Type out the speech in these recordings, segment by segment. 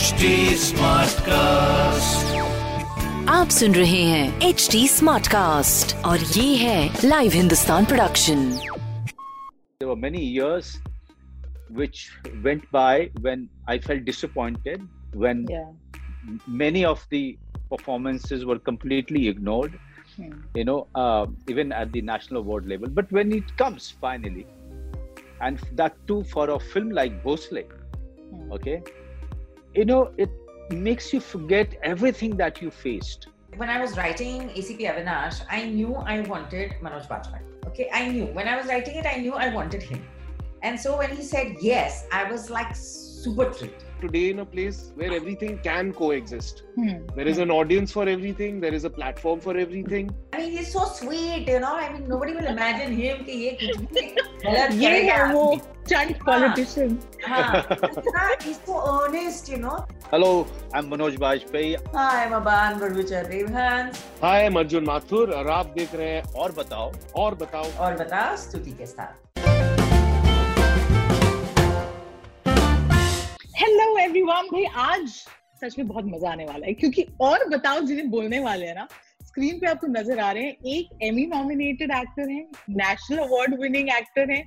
HT Smartcast. Cast आप सुन रहे हैं एच डी और ये है live Hindustan production There were many years which went by when I felt disappointed when many of the performances were completely ignored. Hmm. You know, uh, even at the national award level. But when it comes finally, and that too for a film like Bhonsle, hmm. okay, you know, it makes you forget everything that you faced. when I was writing ACP Avinash, I knew I wanted Manoj Bajpayee. Okay, I knew when I was writing it, I knew I wanted him. And so when he said yes, I was like super treat today in a place where everything can coexist. Hmm. There is an audience for everything. There is a platform for everything. I mean, he's so sweet, you know. I mean, nobody will imagine him कि ये कुछ politician. he's so earnest, you know. Hello, I'm Manoj Bajpayee. Hi, I'm Aban Bharucha Deohans. Hi, I'm Arjun Mathur और आप देख रहे हैं और बताओ और बताओ और बताओ स्तुति के हेलो एवरीवन भाई आज सच में बहुत मज़ा आने वाला है क्योंकि और बताओ जिन्हें बोलने वाले हैं ना स्क्रीन पे आपको नज़र आ रहे हैं एक एमी नॉमिनेटेड एक्टर हैं नेशनल अवार्ड विनिंग एक्टर हैं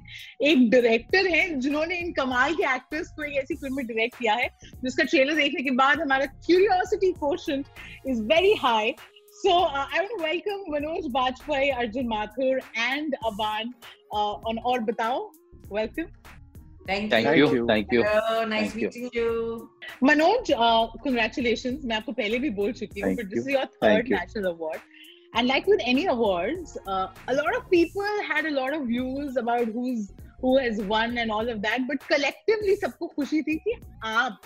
एक डायरेक्टर हैं जिन्होंने इन कमाल के एक्टर्स को एक ऐसी फ़िल्म में डायरेक्ट किया है जिसका ट्रेलर देखने के बाद हमारा curiosity question is very high So uh, I want to welcome Manoj Bajpayee, Arjun Mathur, and Aban uh, on Or Batao. Welcome. Thank, Thank you. you, thank you. Hello, nice Thank you. meeting you. Manoj, uh, congratulations. मैं आपको पहले भी बोल चुकी हूँ, Thank but this you. is your Thank third you. national award. And like with any awards, uh, a lot of people had a lot of views about who's who has won and all of that. But collectively, सबको खुशी थी कि आप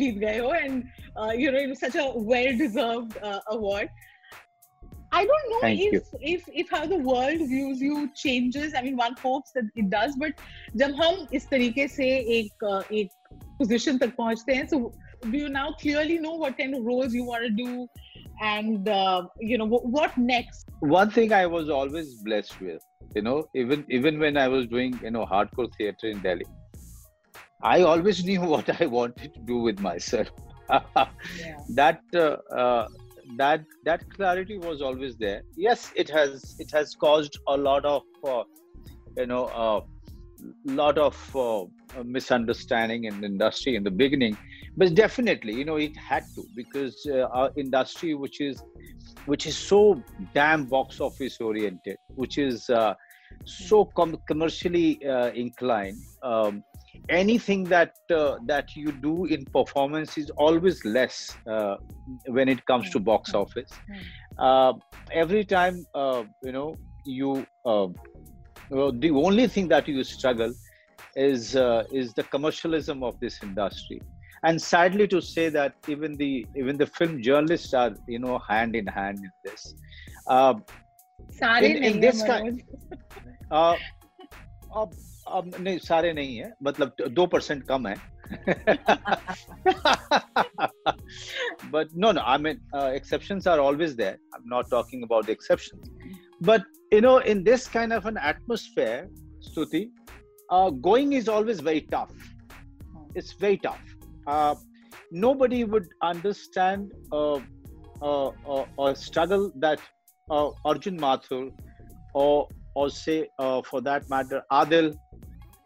जीत गए हो, and uh, you know it was such a well-deserved uh, award. I don't know Thank if, you. if if how the world views you changes. I mean, one hopes that it does, but जब हम इस तरीके से एक uh, एक position तक पहुंचते हैं, so do you now clearly know what kind of roles you want to do, and uh, you know wh- what next? one thing I was always blessed with, you know, even even when I was doing you know hardcore theater in Delhi, I always knew what I wanted to do with myself. Yeah. that uh, uh, that that clarity was always there. Yes, it has it has caused a lot of uh, you know a lot of uh, misunderstanding in industry in the beginning, but definitely you know it had to because uh, our industry, which is which is so damn box office oriented, which is uh, so com- commercially uh, inclined. Um, anything that uh, that you do in performance is always less uh, when it comes to box office. Uh, every time uh, you know you uh, well, the only thing that you struggle is uh, is the commercialism of this industry. And sadly to say that even the even the film journalists are you know hand in hand in this. in, in this kind, अब अब नहीं सारे नहीं है मतलब दो percent कम है but no no i mean uh, exceptions are always there i'm not talking about the exceptions but you know in this kind of an atmosphere stuti uh, going is always very tough it's very tough uh, nobody would understand uh, uh, uh, a struggle that uh, arjun mathur or or say uh, for that matter adil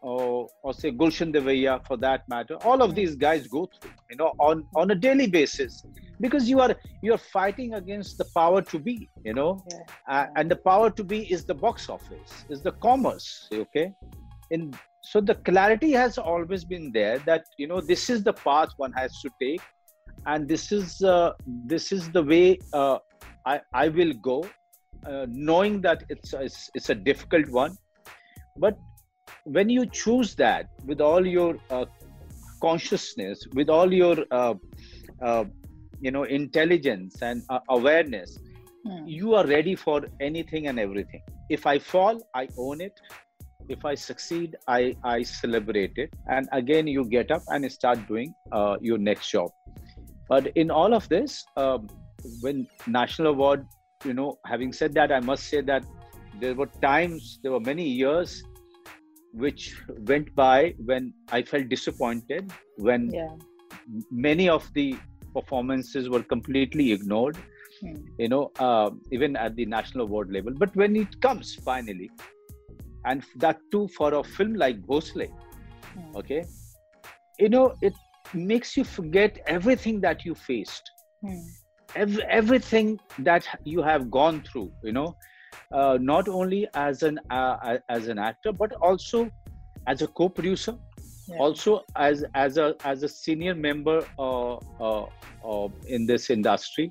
or, or say Gulshan Devaiah for that matter, all of these guys go through, you know, on, on a daily basis. Because you are you're fighting against the power to be, you know, Yeah. uh, and the power to be is the box office, is the commerce, okay. In so the clarity has always been there that you know this is the path one has to take, and this is uh, this is the way uh, I I will go, uh, knowing that it's, it's it's a difficult one, but when you choose that with all your uh, consciousness with all your uh, uh, you know intelligence and uh, awareness Hmm. you are ready for anything and everything. If i fall i own it. If i succeed i i celebrate it. And again you get up and start doing uh, your next job. But in all of this um, when national award you know having said that i must say that there were times there were many years which went by when i felt disappointed when Yeah. many of the performances were completely ignored Hmm. you know uh, even at the national award level but when it comes finally and that too for a film like Bhonsle, Hmm. okay you know it makes you forget everything that you faced Hmm. ev- everything that you have gone through you know uh, not only as an uh, as an actor but also as a co-producer Yeah. also as as a as a senior member uh, uh, uh, in this industry.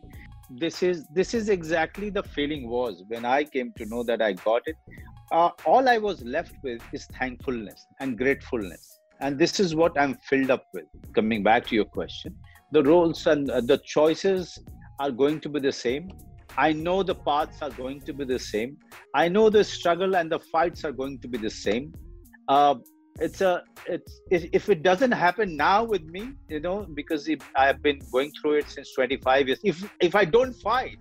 This is this is exactly the feeling was when i came to know that i got it. Uh, all i was left with is thankfulness and gratefulness. And this is what i'm filled up with. Coming back to your question the roles and uh, the choices are going to be the same i know the paths are going to be the same. I know the struggle and the fights are going to be the same. Uh, it's a it's if, it doesn't happen now with me you know because if i've been going through it since 25 years if if i don't fight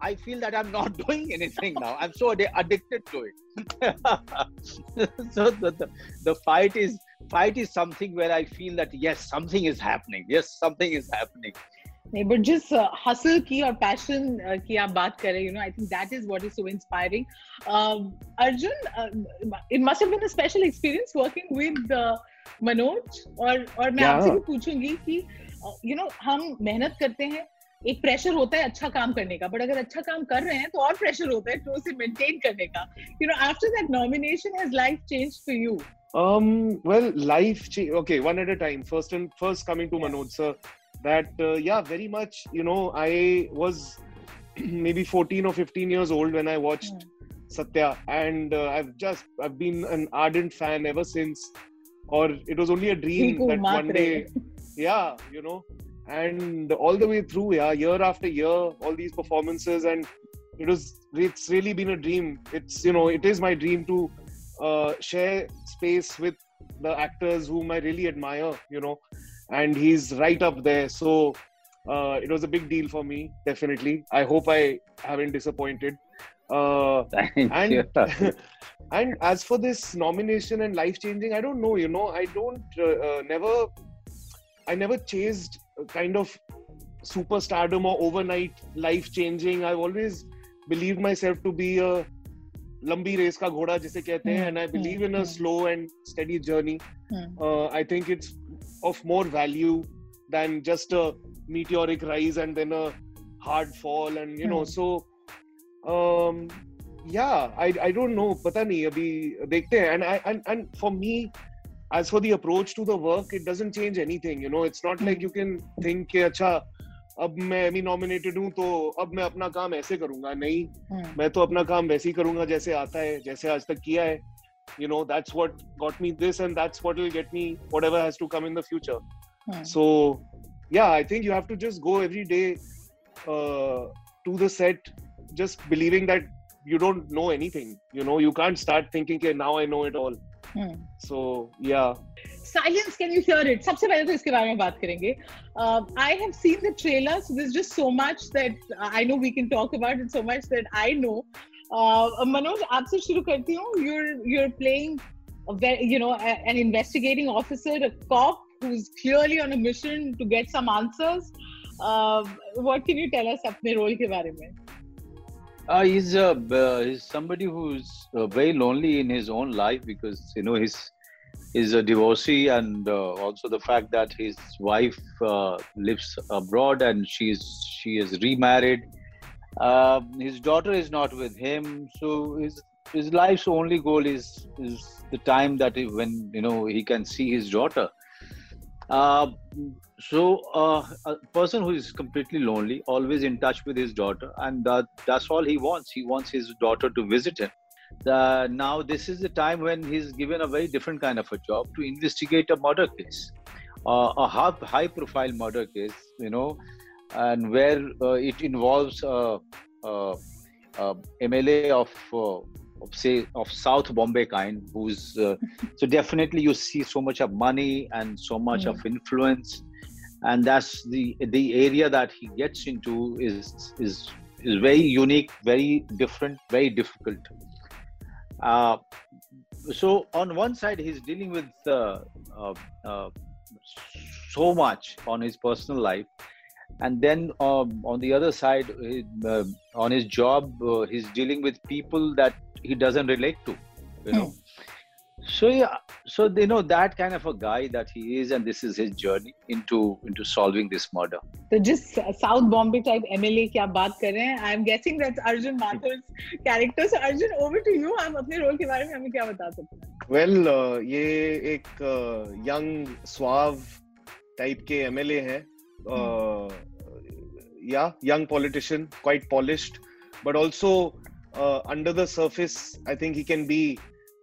i feel that i'm not doing anything now. I'm so addi- addicted to it. So the, the the fight is fight is something where i feel that yes something is happening. Yes something is happening नहीं but जिस hustle की और passion की आप बात कर रहे you know I think that is what is so inspiring Arjun it must have been a special experience working with Manoj और और मैं Yeah. आपसे भी पूछूँगी कि यू नो हम मेहनत करते हैं एक प्रेशर होता है अच्छा काम करने का बट अगर अच्छा काम कर रहे हैं तो और प्रेशर होता है तो उसे मेंटेन करने का you know after that nomination has life changed for you Um, well, life. Cha- okay, one at a time. First and first, coming to Yeah. Manoj sir, that uh, yeah, very much. You know, I was maybe 14 or 15 years old when I watched Satya, and uh, I've just I've been an ardent fan ever since. Or it was only a dream that maat one day, yeah, you know, and all the way through, yeah, year after year, all these performances, and it was it's really been a dream. It's you know, it is my dream to uh, share space with the actors whom I really admire, you know, and he's right up there. So uh, it was a big deal for me, definitely. I hope I haven't disappointed. Uh, Thank and you. and as for this nomination and life changing, I don't know. You know, I don't uh, uh, never, I never chased a kind of superstardom or overnight life changing. I've always believed myself to be a लंबी race का घोड़ा जिसे कहते हैं Hmm, and I believe in hmm, a slow and steady journey. Hmm. Uh, of more value than just a meteoric rise and then a hard fall and you know Hmm. so um yeah I I don't know पता नहीं अभी देखते हैं and I and and for me as for the approach to the work it doesn't change anything you know it's not like you can think कि अच्छा अब मैं Amy nominated हूँ तो अब मैं अपना काम ऐसे करूँगा नहीं Hmm. मैं तो अपना काम वैसे ही करूँगा जैसे आता है जैसे आज तक किया है you know that's what got me this and that's what will get me whatever has to come in the future Hmm. so yeah i think you have to just go every day uh, to the set just believing that you don't know anything you know you can't start thinking okay now i know it all Hmm. so yeah silence can you here it सबसे पहले तो इसके बारे में बात करेंगे I have seen the trailer so this just so much that I know we can talk about it so much that I no Manoj आपसे शुरू करती हूँ you're you're playing a very, you know a- an investigating officer a cop who's clearly on a mission to get some answers uh, what can you tell us अपने role के बारे में Uh, he's uh, uh, he's somebody who's uh, very lonely in his own life because you know he's he's a divorcee and uh, also the fact that his wife uh, lives abroad and she's she is remarried. Uh, his daughter is not with him, so his his life's only goal is is the time that he, when you know he can see his daughter. Uh, so uh, a person who is completely lonely always in touch with his daughter and that, that's all he wants. He wants his daughter to visit him. Uh, now this is the time when he's given a very different kind of a job to investigate a murder case. Uh, a high, high profile murder case you know and where uh, it involves uh, uh, uh, mla of uh, of say of south bombay kind who's uh, so definitely you see so much of money and so much Mm. of influence. And that's the the area that he gets into is is is very unique very different very difficult. Uh, so on one side he's dealing with uh, uh, uh, so much on his personal life and then um, on the other side uh, on his job uh, he's dealing with people that he doesn't relate to you know so yeah so you know that kind of a guy that he is and this is his journey into into solving this murder तो जिस south Bombay type MLA की आप बात कर रहे हैं I am guessing that's Arjun माथुर's character so Arjun over to you आप अपने रोल के बारे में हमें क्या बता सकते हैं वेल well, uh, ये एक यंग स्वाव टाइप के एमएलए हैं या young politician quite polished but also under the surface I think he can be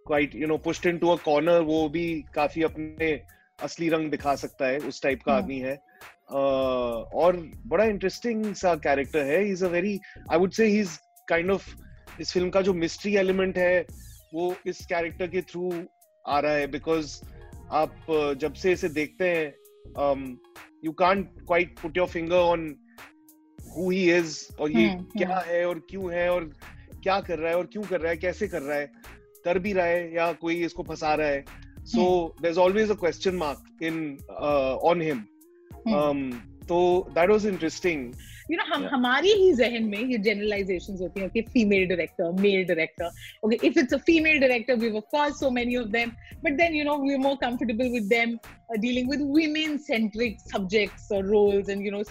quite you know pushed into a corner वो भी काफ़ी अपने असली रंग दिखा सकता है उस टाइप का आदमी है uh, और बड़ा इंटरेस्टिंग सा कैरेक्टर है is a very I would say he is kind of इस फ़िल्म का जो मिस्ट्री एलिमेंट है वो इस कैरेक्टर के थ्रू आ रहा है बिकॉज़ आप जब से इसे देखते हैं you can't quite put your finger on who he is और ये hmm, क्या hmm. है और क्यों है और क्या कर रहा है और क्यों कर रहा है कैसे कर रहा है कर भी रहा है या कोई इसको फंसा रहा है। So there is always a question mark in on him तो that was interesting you know हम हमारी ही जहन में ये जनरलाइजेशंस होती हैं कि female director male director okay if it's a female director we of course so many of them but then you know we are more comfortable with them dealing with women centric subjects or roles and you know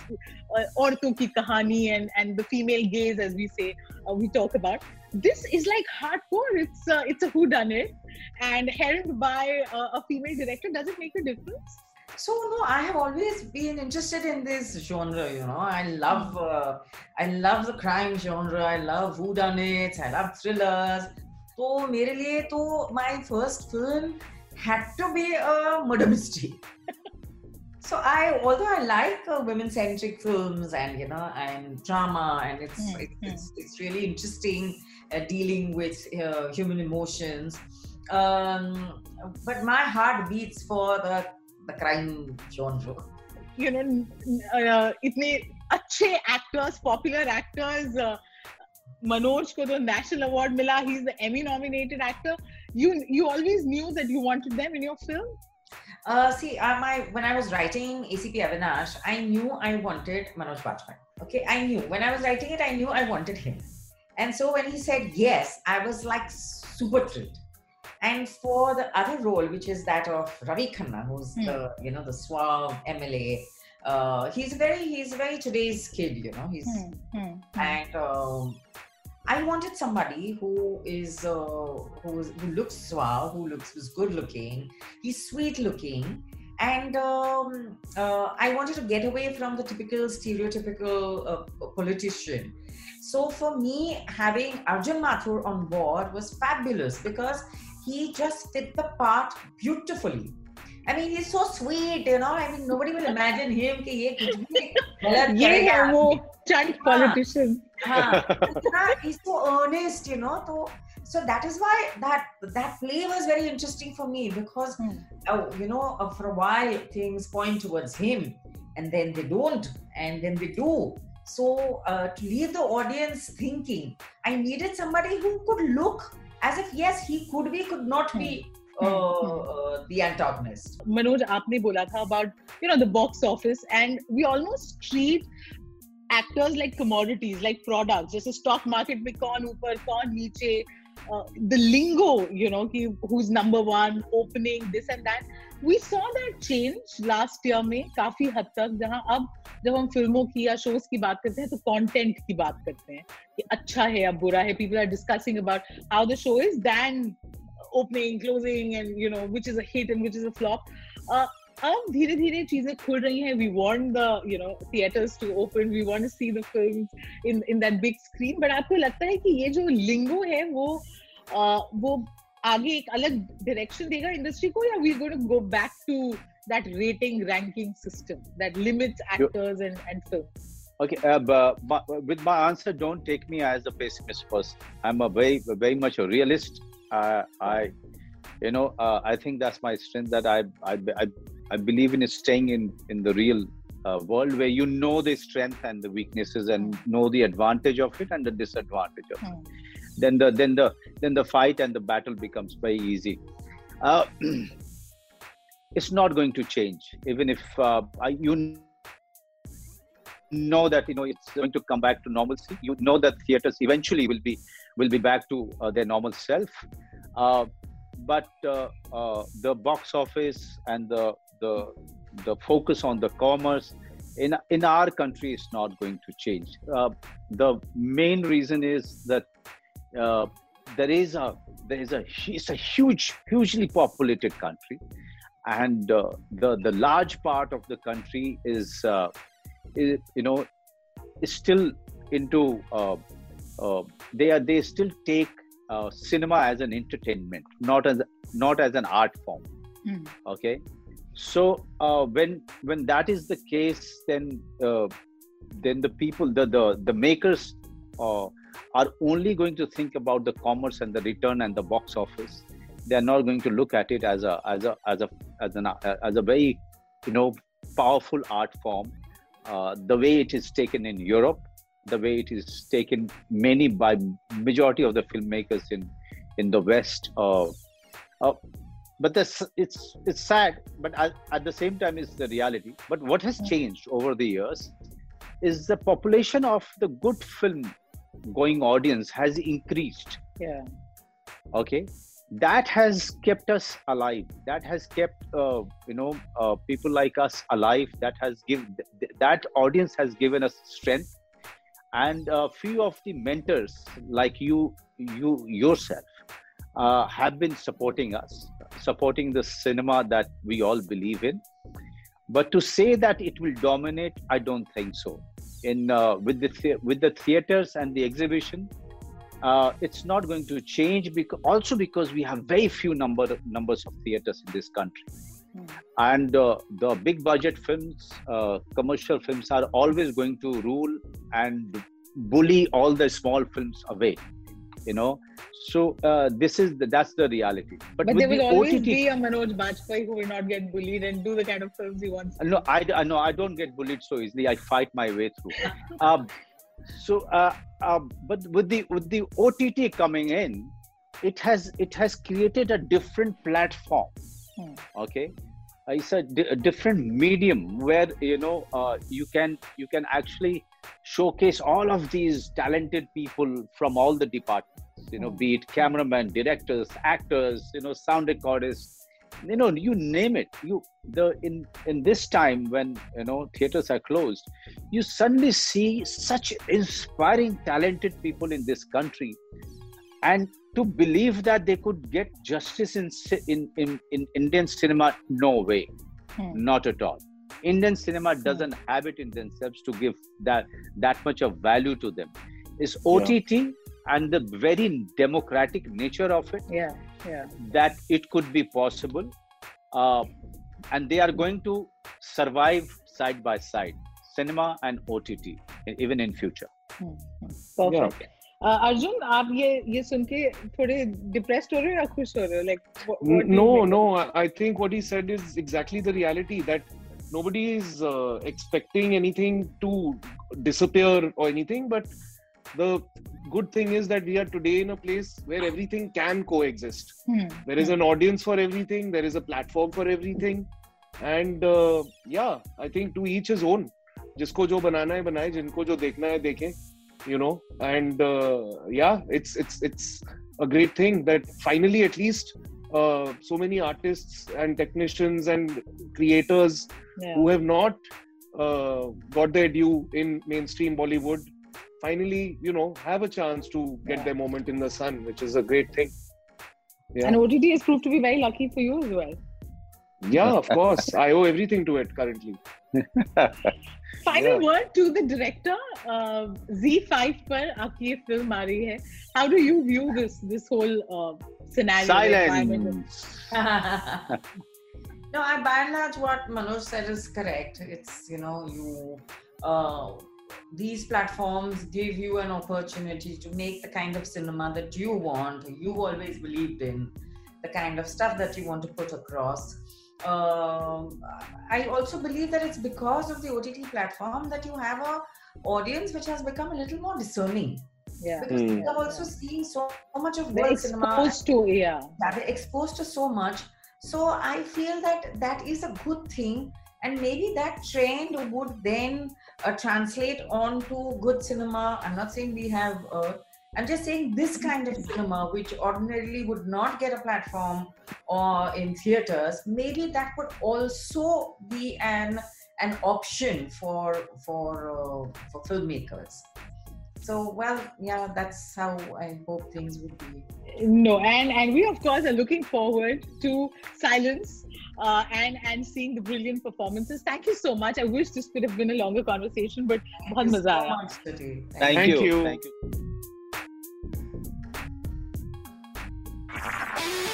औरतों की कहानी and and the female gaze as we say uh, we talk about this is like hardcore it's uh, it's a who done it and helmed by uh, a female director does it make a difference So no i have always been interested in this genre you know. I love hmm. uh, i love the crime genre. I love whodunits i love thrillers. so mere liye to my first film had to be a murder mystery. So i although i like uh, women centric films and you know and drama and it's mm, it's, mm. it's, it's really interesting uh, dealing with uh, human emotions. Um, but my heart beats for the the crime genre. You know, uh, इतने अच्छे actors, popular actors. Uh, Manoj को तो national award मिला. He's the Emmy nominated actor. You you always knew that you wanted them in your film. Uh, see, uh, my when I was writing ACP Avinash, I knew I wanted Manoj Bajpayee. Okay, I knew when I was writing it, I knew I wanted him. And so when he said yes, I was like super thrilled. and for the other role, which is that of Ravi Khanna, who's mm. the you know the suave MLA, uh, he's very he's very today's kid, you know. He's mm. And um, I wanted somebody who is uh, who is, who looks suave, who looks who's good looking, he's sweet looking, and um, uh, I wanted to get away from the typical stereotypical uh, politician. So for me, having Arjun Mathur on board was fabulous because he just did the part beautifully. I mean, he's so sweet, you know. I mean, nobody will imagine him कि ये कुछ भी गलत ये वो stunt politician. हाँ, he's so earnest, you know. So, so that is why that that play was very interesting for me because, hmm. oh, you know, uh, for a while things point towards him, and then they don't, and then they do. So uh, to leave the audience thinking, I needed somebody who could look as if yes he could be could not be uh, uh, the antagonist manoj aapne bola tha about you know the box office and we almost treat actors like commodities like products जैसे stock market में कौन ऊपर कौन नीचे uh, the lingo you know कि who's number one opening this and that We saw that change last year में काफ़ी हद तक जहाँ अब जब हम फ़िल्मों की या शोज़ की बात करते हैं तो कंटेंट की बात करते हैं कि अच्छा है या बुरा है। People are discussing about how the show is then opening closing and you know which is a and which is a flop अब धीरे धीरे चीज़ें खुल रही हैं। We want the you know theatres to open we want to see the in in that big screen but आपको लगता है कि ये जो लिंगो है वो uh, वो आगे एक अलग डायरेक्शन देगा इंडस्ट्री को या we going to go back to that rating ranking system that limits actors and and films Okay, uh, but, but with my answer, don't take me as a pessimist person. I'm a very, very much a realist. Uh, I, you know, uh, I think that's my strength. That I, I, I, I believe in staying in in the real uh, world where you know the strength and the weaknesses and know the advantage of it and the disadvantage of it. Then the then the then the fight and the battle becomes very easy. Uh, it's not going to change. Even if uh, you know that you know it's going to come back to normalcy. You know that theaters eventually will be will be back to uh, their normal self. Uh, but uh, uh, the box office and the the the focus on the commerce in in our country is not going to change. The main reason is that there is a there is a it's a huge hugely populated country. And uh, the the large part of the country is, uh, is you know is still into uh, uh they are they still take uh, cinema as an entertainment not as not as an art form. Mm. okay? So uh, when when that is the case then then the people the the, the makers are only going to think about the commerce and the return and the box office they're not going to look at it as a as a as a as an as a very you know powerful art form uh, the way it is taken in Europe, the way it is taken many by majority of the filmmakers in in the West. Uh, uh, but this, it's it's sad, but at the same time, it's the reality. But what has changed over the years is the population of the good film going audience has increased. Yeah. Okay? That has kept us alive. That has kept uh, you know uh, people like us alive. That has given that audience has given us strength. And a few of the mentors like you you yourself uh, have been supporting us supporting the cinema that we all believe in. But to say that it will dominate i don't think so in uh, with the with the theaters and the exhibition uh, it's not going to change because also because we have very few number numbers of theaters in this country mm. and uh, the big budget films uh, commercial films are always going to rule and bully all the small films away you know. So uh, this is the, that's the reality. But, but there will the always OTT, be a manoj bajpayee who will not get bullied and do the kind of films he wants. No i no i don't get bullied so easily. I fight my way through. Um, so uh, uh, but with the with the ott coming in it has it has created a different platform. Hmm. okay? Uh, it's a, a, different medium where you know uh, you can you can actually showcase all of these talented people from all the departments you know be it cameramen directors actors you know sound recordists you know you name it. You the in in this time when you know theaters are closed you suddenly see such inspiring talented people in this country. And to believe that they could get justice in in in, in indian cinema no way. Hmm. not at all indian cinema hmm. doesn't hmm. have it in themselves to give that that much of value to them is ott yeah. and the very democratic nature of it yeah yeah. that it could be possible uh, and they are going to survive side by side cinema and ott even in future perfect yeah. uh, Arjun आप ये ये सुन के थोड़े depressed हो रहे हो या खुश हो रहे हो like no no I think what he said is exactly the reality that nobody is uh, expecting anything to disappear or anything but the good thing is that we are today in a place where everything can coexist. Hmm. There is an audience for everything, there is a platform for everything. And uh, yeah, I think to each his own. जिसको जो बनाना है बनाए जिनको जो देखना है देखें you know and uh, yeah it's it's it's a great thing that finally at least uh, so many artists and technicians and creators yeah. who have not uh, got their due in mainstream bollywood finally, you know, have a chance to get yeah. their moment in the sun, which is a great thing. Yeah. And OTT has proved to be very lucky for you as well. Yeah, of course. I owe everything to it currently. Final yeah. word to the director. Uh, ZEE5 per. आपकी film film आ How do you view this this whole uh, scenario? Silence. no, I, by and large, what Manoj said is correct. It's you know you. Uh, these platforms give you an opportunity to make the kind of cinema that you want, you always believed in, the kind of stuff that you want to put across. Um, I also believe that it's because of the OTT platform that you have a audience which has become a little more discerning. Yeah. Because mm. are also seeing so much of world cinema. Exposed to, yeah. Yeah, they're exposed to so much So I feel that that is a good thing, and maybe that trend would then uh, translate on to good cinema. I'm not saying we have. Uh, I'm just saying this kind of cinema, which ordinarily would not get a platform or in theaters, maybe that could also be an an option for for uh, for filmmakers. So well, yeah, that's how I hope things would be. No, and and we of course are looking forward to Silence uh, and and seeing the brilliant performances. Thank you so much. I wish this could have been a longer conversation, but bahut. Thank, you. You. Thank you.